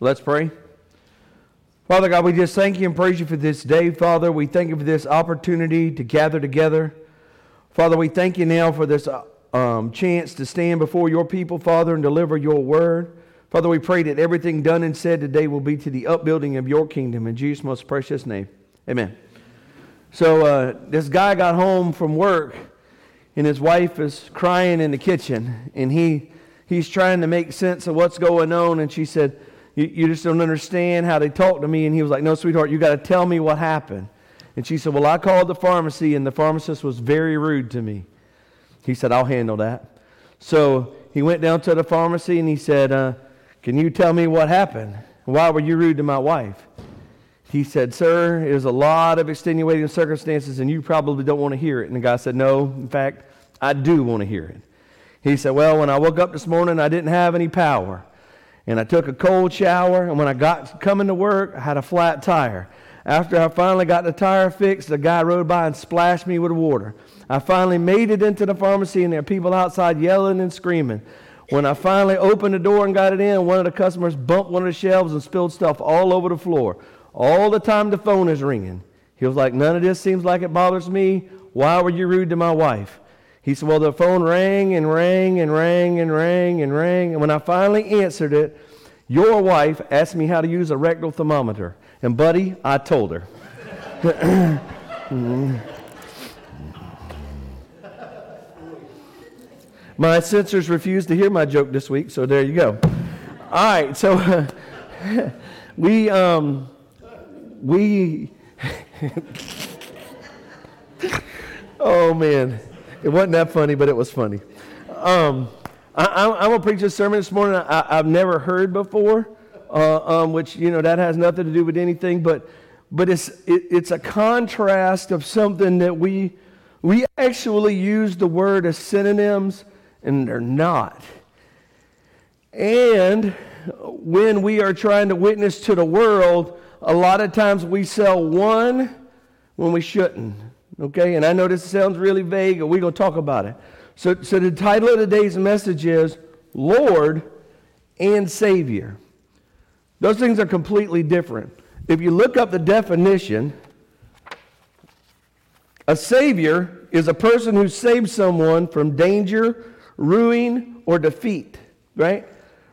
Let's pray. Father God, we just thank you and praise you for this day, Father. We thank you for this opportunity to gather together. Father, we thank you now for this um, chance to stand before your people, Father, and deliver your word. Father, we pray that everything done and said today will be to the upbuilding of your kingdom. In Jesus' most precious name. Amen. So uh, this guy got home from work, and his wife is crying in the kitchen, and he he's trying to make sense of what's going on. And she said, you, you just don't understand how they talk to me. And he was like, No, sweetheart, you got to tell me what happened. And she said, Well, I called the pharmacy, and the pharmacist was very rude to me. He said, I'll handle that. So he went down to the pharmacy and he said, uh, Can you tell me what happened? Why were you rude to my wife? He said, Sir, there's a lot of extenuating circumstances, and you probably don't want to hear it. And the guy said, No, in fact, I do want to hear it. He said, Well, when I woke up this morning, I didn't have any power. And I took a cold shower, and when I got coming to work, I had a flat tire. After I finally got the tire fixed, the guy rode by and splashed me with water. I finally made it into the pharmacy, and there are people outside yelling and screaming. When I finally opened the door and got it in, one of the customers bumped one of the shelves and spilled stuff all over the floor. All the time the phone is ringing. He was like, None of this seems like it bothers me. Why were you rude to my wife? He said, Well, the phone rang and rang and rang and rang and rang. And when I finally answered it, your wife asked me how to use a rectal thermometer. And, buddy, I told her. my censors refused to hear my joke this week, so there you go. All right, so uh, we, um, we, oh man. It wasn't that funny, but it was funny. Um, I, am going to preach a sermon this morning I, have never heard before, uh, um, which, you know, that has nothing to do with anything, but, but it's, it, it's a contrast of something that we, we actually use the word as synonyms, and they're not. And when we are trying to witness to the world, a lot of times we sell one when we shouldn't. Okay, and I know this sounds really vague, but we're going to talk about it. So, so the title of today's message is Lord and Savior. Those things are completely different. If you look up the definition, a Savior is a person who saves someone from danger, ruin, or defeat, right?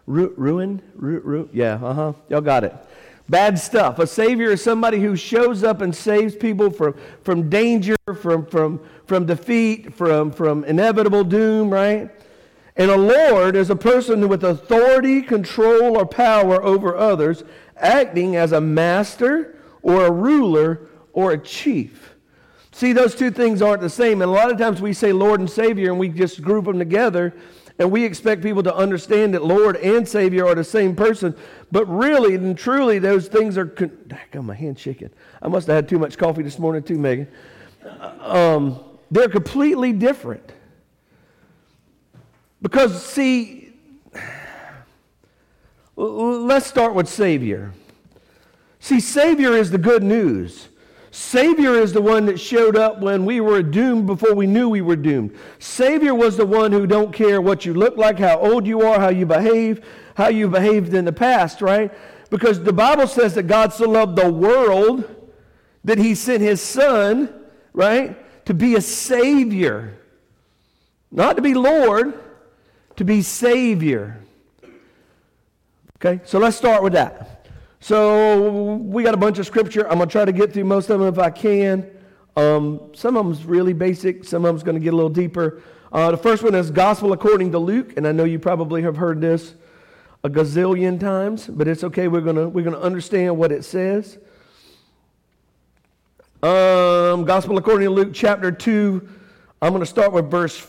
Ru- ruin? Ru- ru- yeah, uh huh. Y'all got it bad stuff. A Savior is somebody who shows up and saves people from, from danger, from, from, from defeat, from, from inevitable doom, right? And a Lord is a person with authority, control, or power over others, acting as a master or a ruler or a chief. See, those two things aren't the same. And a lot of times we say Lord and Savior and we just group them together. And we expect people to understand that Lord and Savior are the same person. But really and truly, those things are. Con- got my hand shaking. I must have had too much coffee this morning, too, Megan. Um, they're completely different. Because, see, let's start with Savior. See, Savior is the good news. Savior is the one that showed up when we were doomed before we knew we were doomed. Savior was the one who don't care what you look like, how old you are, how you behave, how you behaved in the past, right? Because the Bible says that God so loved the world that he sent his son, right, to be a savior. Not to be Lord, to be savior. Okay? So let's start with that. So we got a bunch of scripture. I'm going to try to get through most of them if I can. Um, some of them's really basic. Some of them's going to get a little deeper. Uh, the first one is Gospel according to Luke, and I know you probably have heard this a gazillion times, but it's okay. We're gonna we're gonna understand what it says. Um, Gospel according to Luke, chapter two. I'm going to start with verse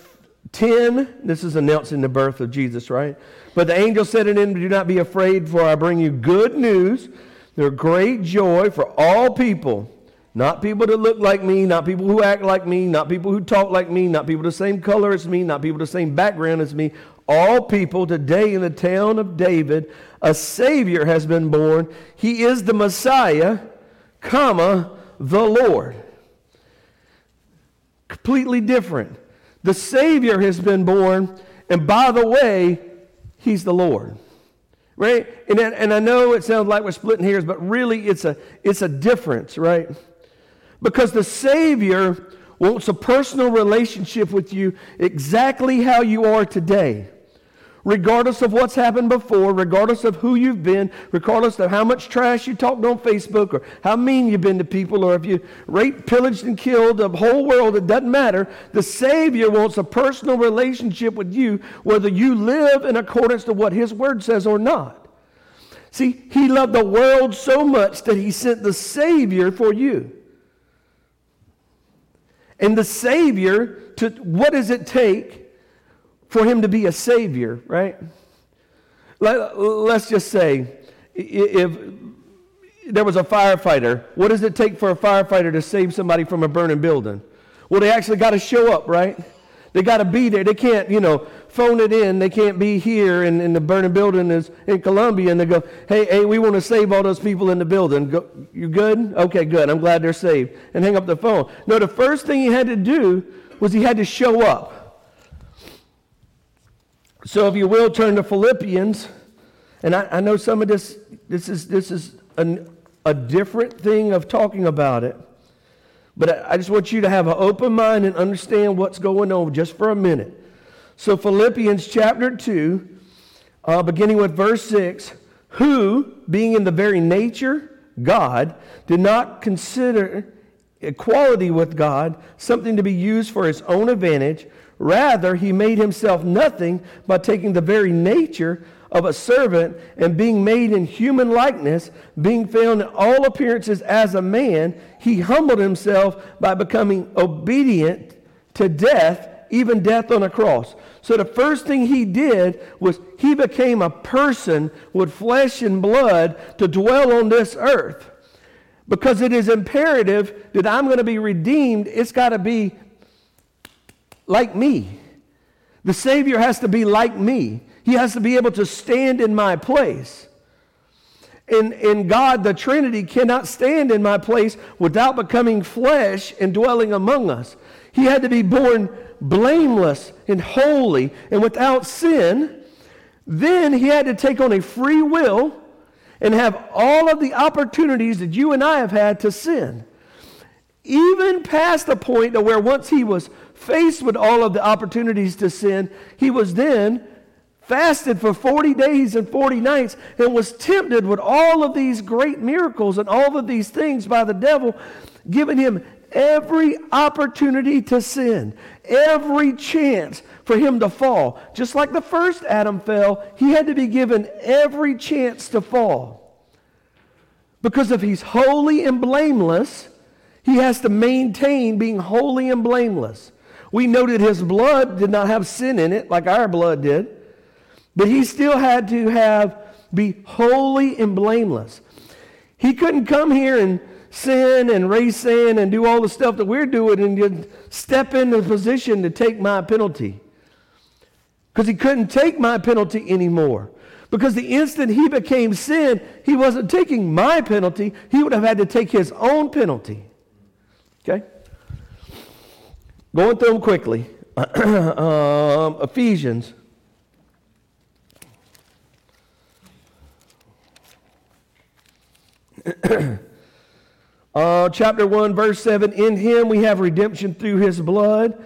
10. This is announcing the birth of Jesus, right? But the angel said to him, Do not be afraid, for I bring you good news. There great joy for all people. Not people that look like me, not people who act like me, not people who talk like me, not people the same color as me, not people the same background as me. All people today in the town of David, a Savior has been born. He is the Messiah, comma, the Lord. Completely different. The Savior has been born, and by the way, He's the Lord. right? And, and I know it sounds like we're splitting hairs, but really it's a, it's a difference, right? Because the Savior wants a personal relationship with you exactly how you are today. Regardless of what's happened before, regardless of who you've been, regardless of how much trash you talked on Facebook, or how mean you've been to people, or if you raped, pillaged, and killed the whole world, it doesn't matter. The Savior wants a personal relationship with you, whether you live in accordance to what His Word says or not. See, He loved the world so much that He sent the Savior for you. And the Savior, to, what does it take for him to be a Savior, right? Let, us just say if there was a firefighter, what does it take for a firefighter to save somebody from a burning building? Well, they actually got to show up, right? They got to be there. They can't, you know, phone it in. They can't be here and, and the burning building is in Columbia and they go, hey, hey, we want to save all those people in the building. Go, you good? Okay, good. I'm glad they're saved. And hang up the phone. No, the first thing he had to do was he had to show up. So if you will, turn to Philippians. And I, I know some of this, this is, this is an, a different thing of talking about it. But I just want you to have an open mind and understand what's going on just for a minute. So, Philippians chapter 2, uh, beginning with verse 6 who, being in the very nature God, did not consider equality with God something to be used for his own advantage. Rather, he made himself nothing by taking the very nature of a servant and being made in human likeness, being found in all appearances as a man, he humbled himself by becoming obedient to death, even death on a cross. So the first thing he did was he became a person with flesh and blood to dwell on this earth. Because it is imperative that I'm going to be redeemed, it's got to be like me. The Savior has to be like me. He has to be able to stand in my place. In, in God, the Trinity cannot stand in my place without becoming flesh and dwelling among us. He had to be born blameless and holy and without sin. Then he had to take on a free will and have all of the opportunities that you and I have had to sin. Even past the point of where once he was faced with all of the opportunities to sin, he was then fasted for 40 days and 40 nights and was tempted with all of these great miracles and all of these things by the devil, giving him every opportunity to sin, every chance for him to fall. Just like the first Adam fell, he had to be given every chance to fall. Because if he's holy and blameless, he has to maintain being holy and blameless. We noted his blood did not have sin in it like our blood did. But he still had to have be holy and blameless. He couldn't come here and sin and raise sin and do all the stuff that we're doing and just step into the position to take my penalty. Because he couldn't take my penalty anymore. Because the instant he became sin, he wasn't taking my penalty, he would have had to take his own penalty. Okay? Going through them quickly. um, Ephesians uh, chapter 1, verse 7 In him we have redemption through his blood,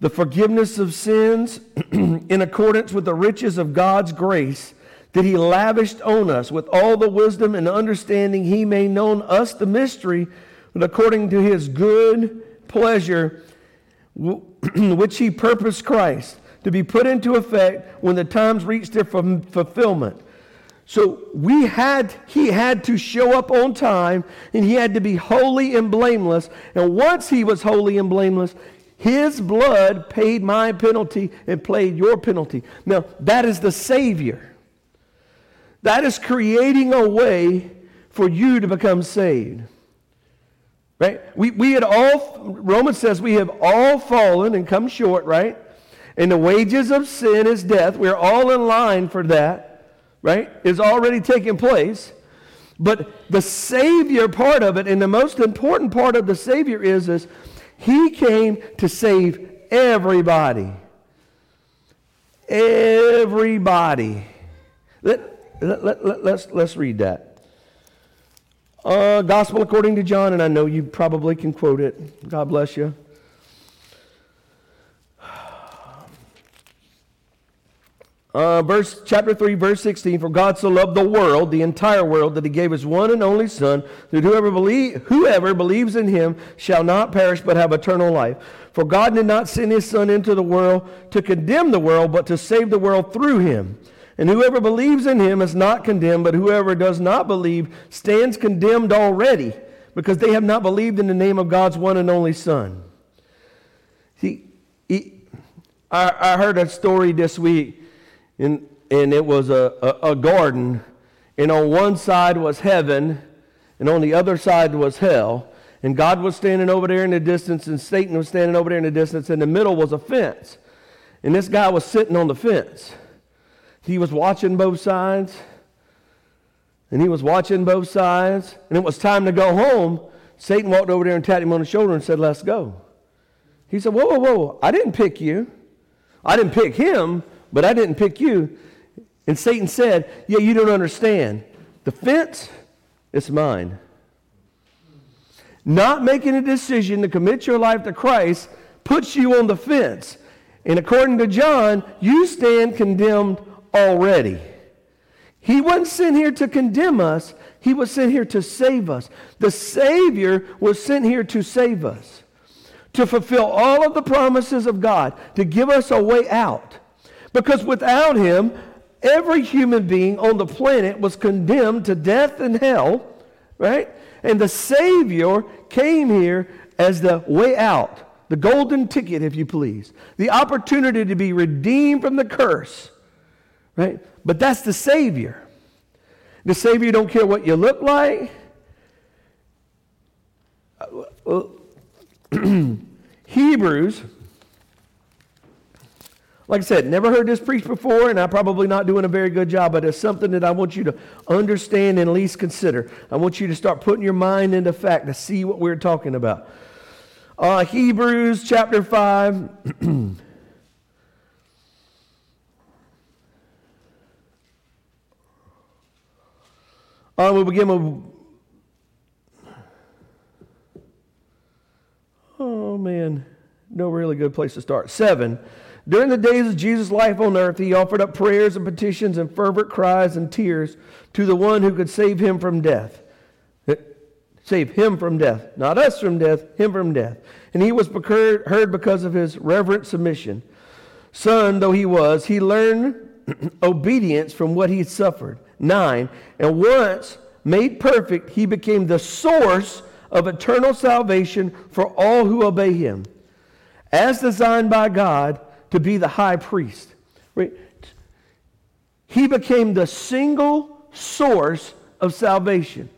the forgiveness of sins, in accordance with the riches of God's grace that he lavished on us with all the wisdom and understanding he made known us the mystery, but according to his good pleasure, which he purposed Christ to be put into effect when the times reached their fulfillment so we had, he had to show up on time and he had to be holy and blameless. And once he was holy and blameless, his blood paid my penalty and paid your penalty. Now, that is the Savior. That is creating a way for you to become saved. Right? We, we had all, Romans says we have all fallen and come short, right? And the wages of sin is death. We're all in line for that right, is already taking place. But the Savior part of it, and the most important part of the Savior is, is He came to save everybody. Everybody. let, let, let, let's, let's read that. Uh, Gospel according to John, and I know you probably can quote it. God bless you. Uh, verse chapter 3 verse 16 for god so loved the world the entire world that he gave his one and only son that whoever believe whoever believes in him shall not perish but have eternal life for god did not send his son into the world to condemn the world but to save the world through him and whoever believes in him is not condemned but whoever does not believe stands condemned already because they have not believed in the name of god's one and only son see he, I, I heard a story this week and, and it was a, a, a garden, and on one side was heaven, and on the other side was hell. And God was standing over there in the distance, and Satan was standing over there in the distance. In the middle was a fence. And this guy was sitting on the fence. He was watching both sides. And he was watching both sides. And it was time to go home. Satan walked over there and tapped him on the shoulder and said, Let's go. He said, Whoa, whoa, whoa. I didn't pick you. I didn't pick him but I didn't pick you. And Satan said, Yeah, you don't understand. The fence, is mine. Not making a decision to commit your life to Christ puts you on the fence. And according to John, you stand condemned already. He wasn't sent here to condemn us, he was sent here to save us. The Savior was sent here to save us, to fulfill all of the promises of God, to give us a way out. Because without him, every human being on the planet was condemned to death and hell, right? And the Savior came here as the way out, the golden ticket, if you please, the opportunity to be redeemed from the curse, right? But that's the Savior. The Savior don't care what you look like. Hebrews like I said, never heard this preached before, and I'm probably not doing a very good job, but it's something that I want you to understand and at least consider. I want you to start putting your mind into fact to see what we're talking about. Uh, Hebrews chapter 5. uh, we'll begin with. Oh, man. No really good place to start. 7. During the days of Jesus' life on earth, he offered up prayers and petitions and fervent cries and tears to the one who could save him from death. Save him from death. Not us from death, him from death. And he was heard because of his reverent submission. Son though he was, he learned obedience from what he suffered. Nine. And once made perfect, he became the source of eternal salvation for all who obey him. As designed by God, to be the high priest. He became the single source of salvation.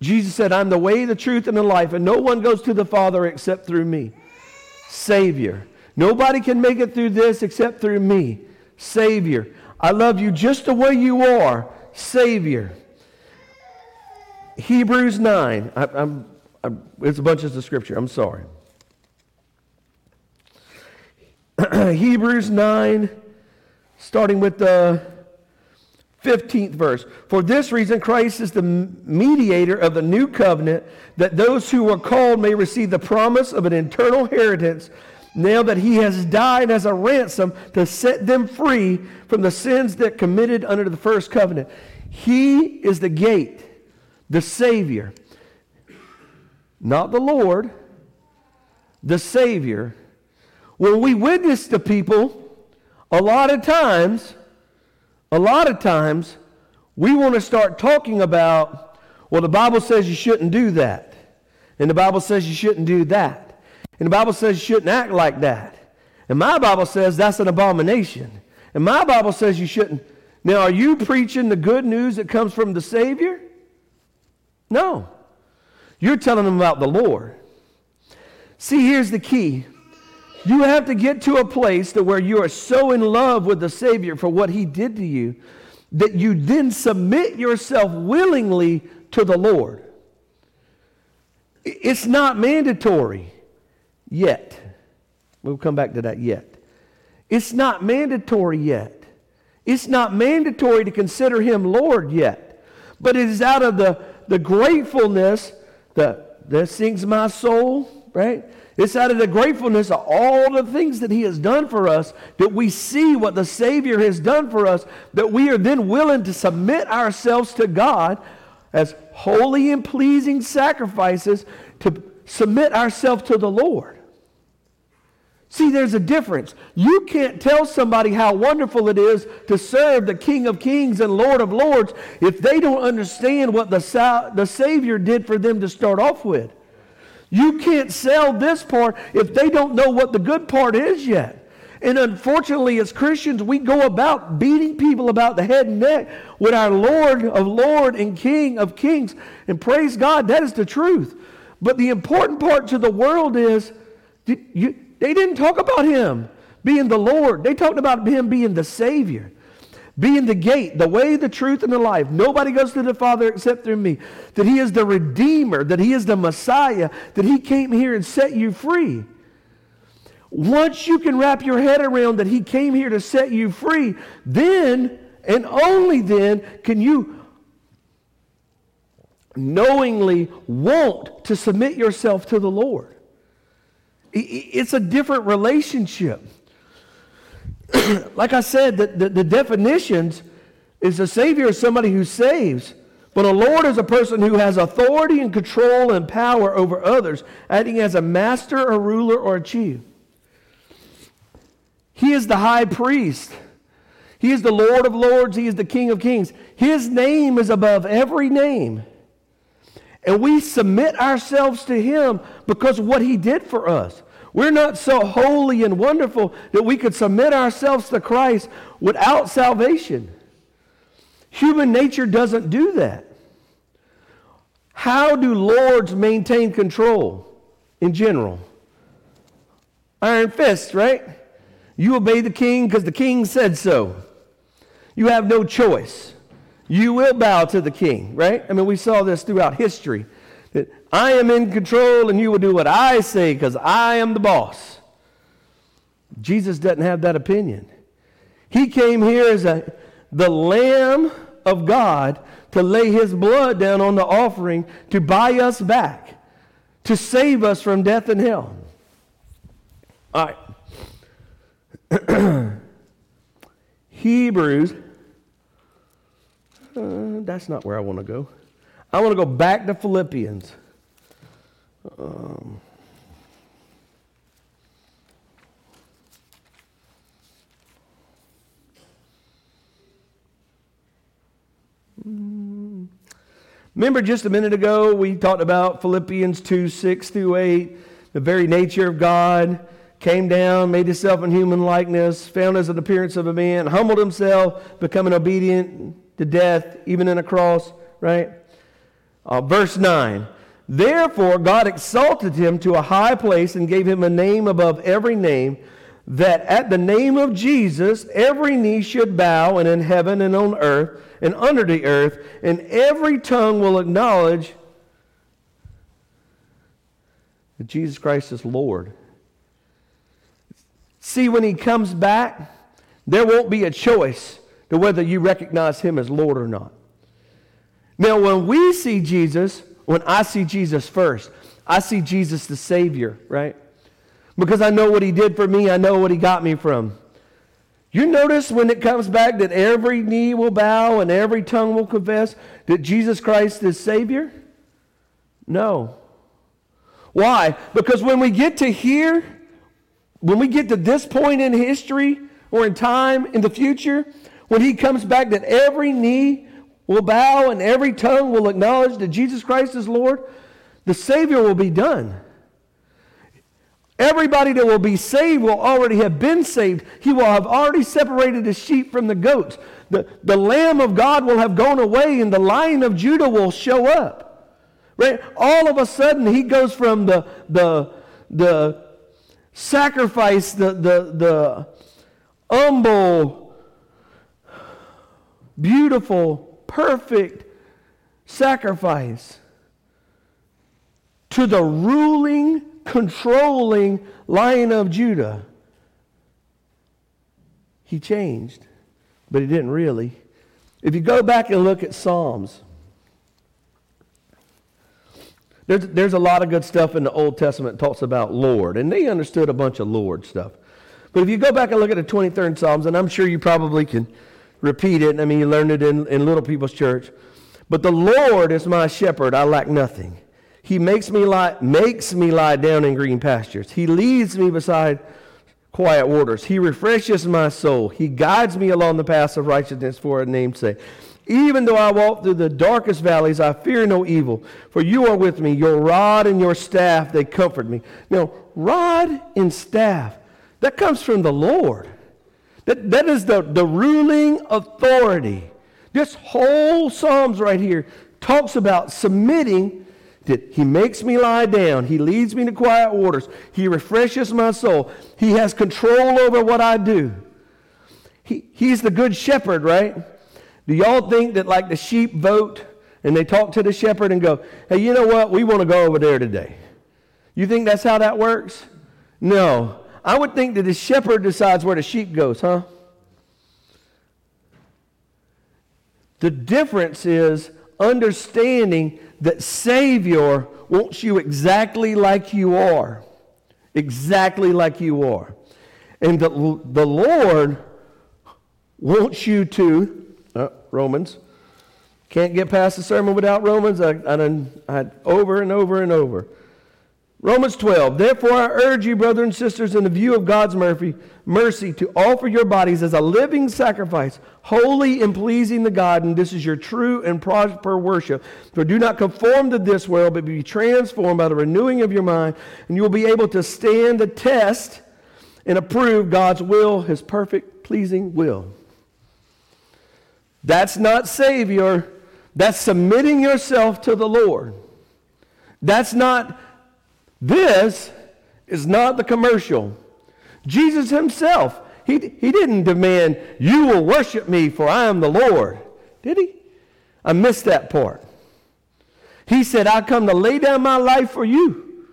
Jesus said, I'm the way, the truth, and the life, and no one goes to the Father except through me. Savior. Nobody can make it through this except through me. Savior. I love you just the way you are. Savior. Hebrews 9. I, I'm, I'm, it's a bunch of the scripture. I'm sorry. Hebrews 9, starting with the 15th verse. For this reason, Christ is the mediator of the new covenant, that those who are called may receive the promise of an eternal inheritance, now that he has died as a ransom to set them free from the sins that committed under the first covenant. He is the gate, the Savior, not the Lord, the Savior when we witness to people, a lot of times, a lot of times, we want to start talking about, well, the Bible says you shouldn't do that. And the Bible says you shouldn't do that. And the Bible says you shouldn't act like that. And my Bible says that's an abomination. And my Bible says you shouldn't. Now, are you preaching the good news that comes from the Savior? No. You're telling them about the Lord. See, here's the key you have to get to a place to where you are so in love with the Savior for what He did to you that you then submit yourself willingly to the Lord. It's not mandatory yet. We'll come back to that yet. It's not mandatory yet. It's not mandatory to consider him Lord yet, but it is out of the, the gratefulness that, that sings my soul, right? It's out of the gratefulness of all the things that He has done for us that we see what the Savior has done for us, that we are then willing to submit ourselves to God as holy and pleasing sacrifices to submit ourselves to the Lord. See, there's a difference. You can't tell somebody how wonderful it is to serve the King of Kings and Lord of Lords if they don't understand what the, Sa- the Savior did for them to start off with. You can't sell this part if they don't know what the good part is yet. And unfortunately, as Christians, we go about beating people about the head and neck with our Lord of Lord and King of Kings. And praise God, that is the truth. But the important part to the world is you, they didn't talk about him being the Lord, they talked about him being the Savior being the gate, the way, the truth, and the life. Nobody goes to the Father except through me. That He is the Redeemer, that He is the Messiah, that He came here and set you free. Once you can wrap your head around that He came here to set you free, then and only then can you knowingly want to submit yourself to the Lord. It's a different relationship. like I said, the, the, the, definitions is a Savior is somebody who saves, but a Lord is a person who has authority and control and power over others, acting as a master, a ruler, or a chief. He is the high priest. He is the Lord of lords. He is the King of kings. His name is above every name. And we submit ourselves to him because of what he did for us. We're not so holy and wonderful that we could submit ourselves to Christ without salvation. Human nature doesn't do that. How do lords maintain control in general? Iron fist, right? You obey the king because the king said so. You have no choice. You will bow to the king, right? I mean, we saw this throughout history. That I am in control and you will do what I say because I am the boss. Jesus doesn't have that opinion. He came here as a, the Lamb of God to lay his blood down on the offering to buy us back, to save us from death and hell. All right. Hebrews. Uh, that's not where I want to go. I want to go back to Philippians. Um, Remember just a minute ago, we talked about Philippians 2 6 through 8, the very nature of God, came down, made himself in human likeness, found as an appearance of a man, humbled himself, becoming obedient to death, even in a cross, right? Uh, verse 9 Therefore, God exalted him to a high place and gave him a name above every name, that at the name of Jesus every knee should bow, and in heaven and on earth and under the earth, and every tongue will acknowledge that Jesus Christ is Lord. See, when he comes back, there won't be a choice to whether you recognize him as Lord or not. Now, when we see Jesus, when I see Jesus first, I see Jesus the Savior, right? Because I know what He did for me, I know what He got me from. You notice when it comes back that every knee will bow and every tongue will confess that Jesus Christ is Savior? No. Why? Because when we get to here, when we get to this point in history or in time in the future, when He comes back, that every knee will bow and every tongue will acknowledge that Jesus Christ is Lord, the Savior will be done. Everybody that will be saved will already have been saved. He will have already separated the sheep from the goats. The, the Lamb of God will have gone away, and the Lion of Judah will show up. Right? All of a sudden, he goes from the, the, the sacrifice, the, the, the humble, beautiful perfect sacrifice to the ruling, controlling Lion of Judah. He changed. but he didn't really. If you go back and look at Psalms, there's, there's a lot of good stuff in the Old Testament talks about Lord, and they understood a bunch of Lord stuff. But if you go back and look at the 23rd Psalms, and I'm sure you probably can repeat it, I mean, you learned it in, in Little People's Church. But the Lord is my shepherd, I lack nothing. He makes me lie, makes me lie down in green pastures. He leads me beside quiet waters. He refreshes my soul. He guides me along the paths of righteousness for a name's sake. Even though I walk through the darkest valleys, I fear no evil, for you are with me. Your rod and your staff, they comfort me. Now, rod and staff, that comes from the Lord. That, that is the, the ruling authority. This whole Psalms right here talks about submitting that he makes me lie down. He leads me to quiet waters. He refreshes my soul. He has control over what I do. He, he's the good shepherd, right? Do y'all think that like the sheep vote and they talk to the shepherd and go, hey, you know what? We want to go over there today. You think that's how that works? No. I would think that the shepherd decides where the sheep goes, huh? The difference is understanding that Savior wants you exactly like you are. Exactly like you are. And the, the Lord wants you to, Romans, can't get past the sermon without Romans. I, I, I over and over and over. Romans 12. Therefore, I urge you, brothers and sisters, in the view of God's mercy, mercy, to offer your bodies as a living sacrifice, holy and pleasing to God, and this is your true and proper worship. For do not conform to this world, but be transformed by the renewing of your mind, and you will be able to stand the test and approve God's will, his perfect, pleasing will. That's not Savior. That's submitting yourself to the Lord. That's not this is not the commercial. Jesus himself, he, he didn't demand, You will worship me, for I am the Lord. Did he? I missed that part. He said, I come to lay down my life for you.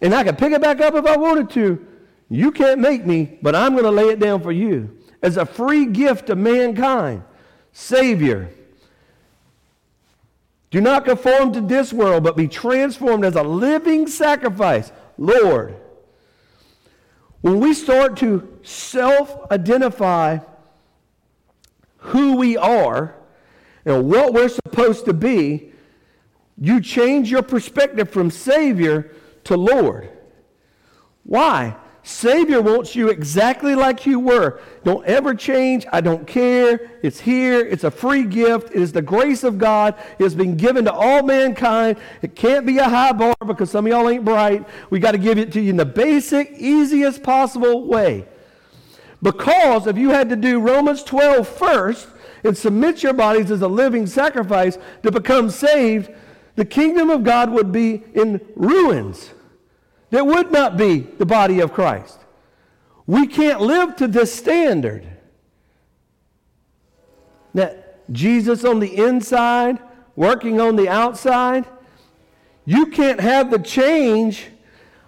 And I can pick it back up if I wanted to. You can't make me, but I'm going to lay it down for you as a free gift to mankind. Savior. Do not conform to this world, but be transformed as a living sacrifice. Lord. When we start to self identify who we are and what we're supposed to be, you change your perspective from Savior to Lord. Why? Savior wants you exactly like you were. Don't ever change. I don't care. It's here. It's a free gift. It is the grace of God. It has been given to all mankind. It can't be a high bar because some of y'all ain't bright. We got to give it to you in the basic, easiest possible way. Because if you had to do Romans 12 first and submit your bodies as a living sacrifice to become saved, the kingdom of God would be in ruins. There would not be the body of Christ. We can't live to this standard. That Jesus on the inside, working on the outside, you can't have the change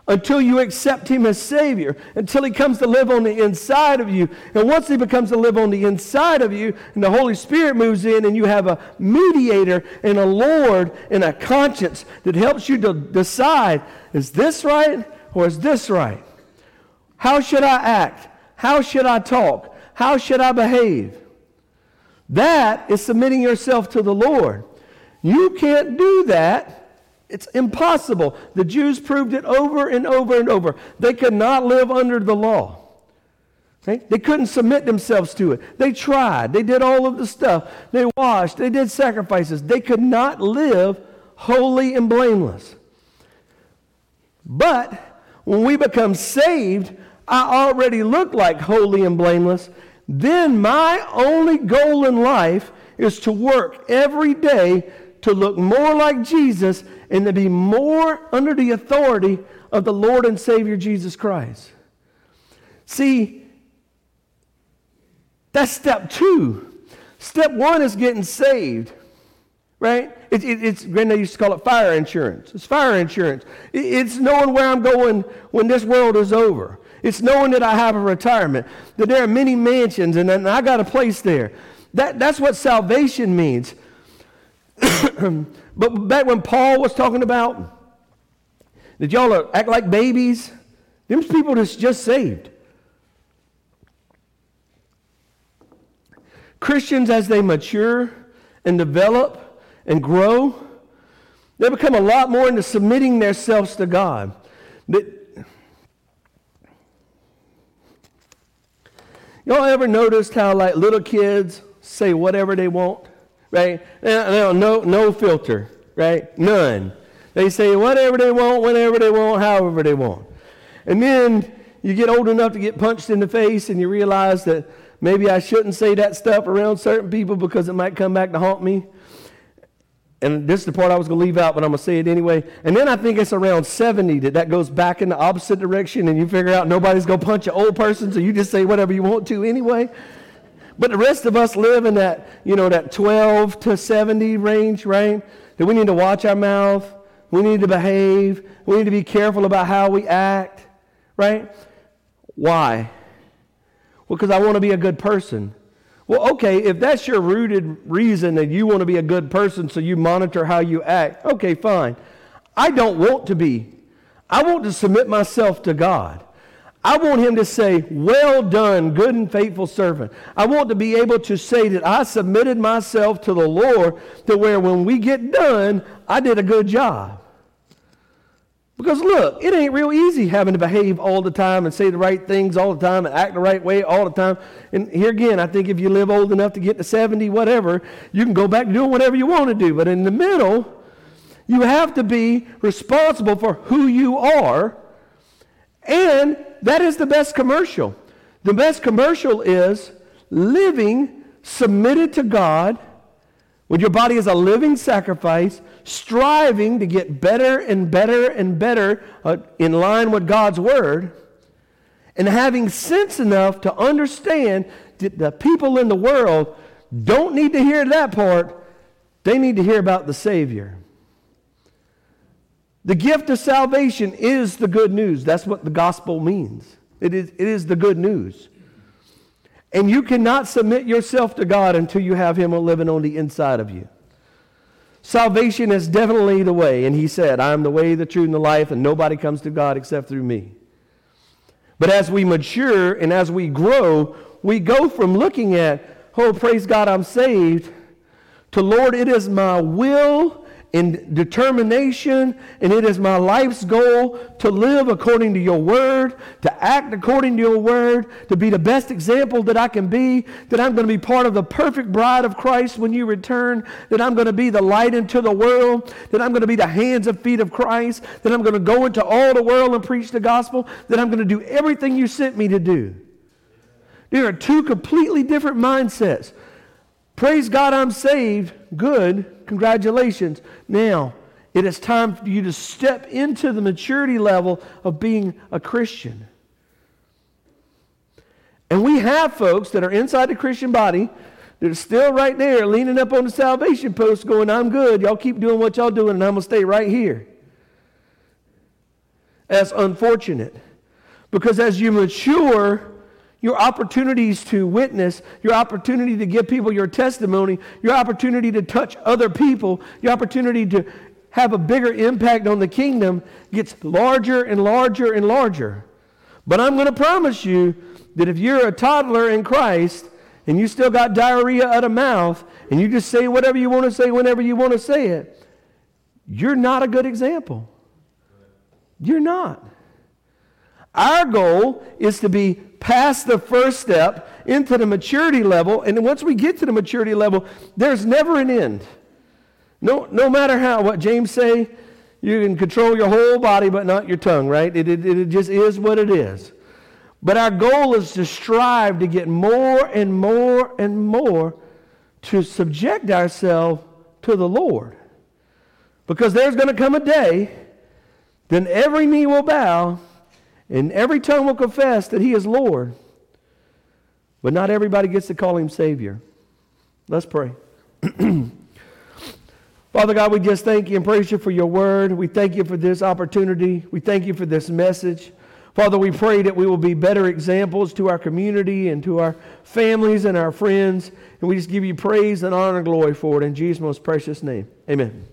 until you accept Him as Savior, until He comes to live on the inside of you. And once He becomes to live on the inside of you, and the Holy Spirit moves in, and you have a mediator and a Lord and a conscience that helps you to decide is this right or is this right? How should I act? How should I talk? How should I behave? That is submitting yourself to the Lord. You can't do that it's impossible. The Jews proved it over and over and over. They could not live under the law. Okay? They couldn't submit themselves to it. They tried. They did all of the stuff. They washed. They did sacrifices. They could not live holy and blameless. But when we become saved, I already look like holy and blameless. Then my only goal in life is to work every day to look more like Jesus and to be more under the authority of the Lord and Savior Jesus Christ. See, that's step two. Step one is getting saved, right? It, it, it's, Grandma used to call it fire insurance. It's fire insurance. It, it's knowing where I'm going when this world is over. It's knowing that I have a retirement, that there are many mansions, and, and I got a place there. That, that's what salvation means. but back when Paul was talking about, did y'all act like babies? Them people that's just saved. Christians, as they mature and develop and grow, they become a lot more into submitting themselves to God. That, Y'all ever noticed how like little kids say whatever they want, right? No, no, no filter, right? None. They say whatever they want, whenever they want, however they want. And then you get old enough to get punched in the face and you realize that maybe I shouldn't say that stuff around certain people because it might come back to haunt me and this is the part I was going to leave out, but I'm going to say it anyway. And then I think it's around 70 that that goes back in the opposite direction, and you figure out nobody's going to punch an old person, so you just say whatever you want to anyway. But the rest of us live in that, you know, that 12 to 70 range, right? That we need to watch our mouth, we need to behave, we need to be careful about how we act, right? Why? Well, because I want to be a good person. Well, okay, if that's your rooted reason that you want to be a good person so you monitor how you act, okay, fine. I don't want to be. I want to submit myself to God. I want him to say, Well done, good and faithful servant. I want to be able to say that I submitted myself to the Lord to where when we get done, I did a good job. Because look, it ain't real easy having to behave all the time and say the right things all the time and act the right way all the time. And here again, I think if you live old enough to get to 70, whatever, you can go back to doing whatever you want to do. But in the middle, you have to be responsible for who you are. And that is the best commercial. The best commercial is living submitted to God when your body is a living sacrifice, striving to get better and better and better uh, in line with God's word, and having sense enough to understand that the people in the world don't need to hear that part, they need to hear about the Savior. The gift of salvation is the good news. That's what the gospel means. It is, it is the good news. And you cannot submit yourself to God until you have Him living on the inside of you. Salvation is definitely the way. And He said, I am the way, the truth, and the life, and nobody comes to God except through me. But as we mature and as we grow, we go from looking at, oh, praise God, I'm saved, to Lord, it is my will in determination, and it is my life's goal to live according to your word, to act according to your word, to be the best example that I can be, that I'm going to be part of the perfect bride of Christ when you return, that I'm going to be the light into the world, that I'm going to be the hands and feet of Christ, that I'm going to go into all the world and preach the gospel, that I'm going to do everything you sent me to do. There are two completely different mindsets. Praise God, I'm saved. Good. Congratulations. Now, it is time for you to step into the maturity level of being a Christian. And we have folks that are inside the Christian body that are still right there leaning up on the salvation post going, I'm good. Y'all keep doing what y'all doing, and I'm going to stay right here. That's unfortunate. Because as you mature, your opportunities to witness, your opportunity to give people your testimony, your opportunity to touch other people, your opportunity to have a bigger impact on the kingdom gets larger and larger and larger. But I'm going to promise you that if you're a toddler in Christ and you still got diarrhea out of mouth and you just say whatever you want to say whenever you want to say it, you're not a good example. You're not. Our goal is to be past the first step into the maturity level. And once we get to the maturity level, there's never an end. No, no matter how, what James say, you can control your whole body but not your tongue, right? It, it, it just is what it is. But our goal is to strive to get more and more and more to subject ourselves to the Lord. Because there's going to come a day, then every knee will bow and every tongue will confess that He is Lord. But not everybody gets to call Him Savior. Let's pray. Father God, we just thank you and praise you for your word. We thank you for this opportunity. We thank you for this message. Father, we pray that we will be better examples to our community and to our families and our friends. And we just give you praise and honor and glory for it in Jesus' most precious name. Amen.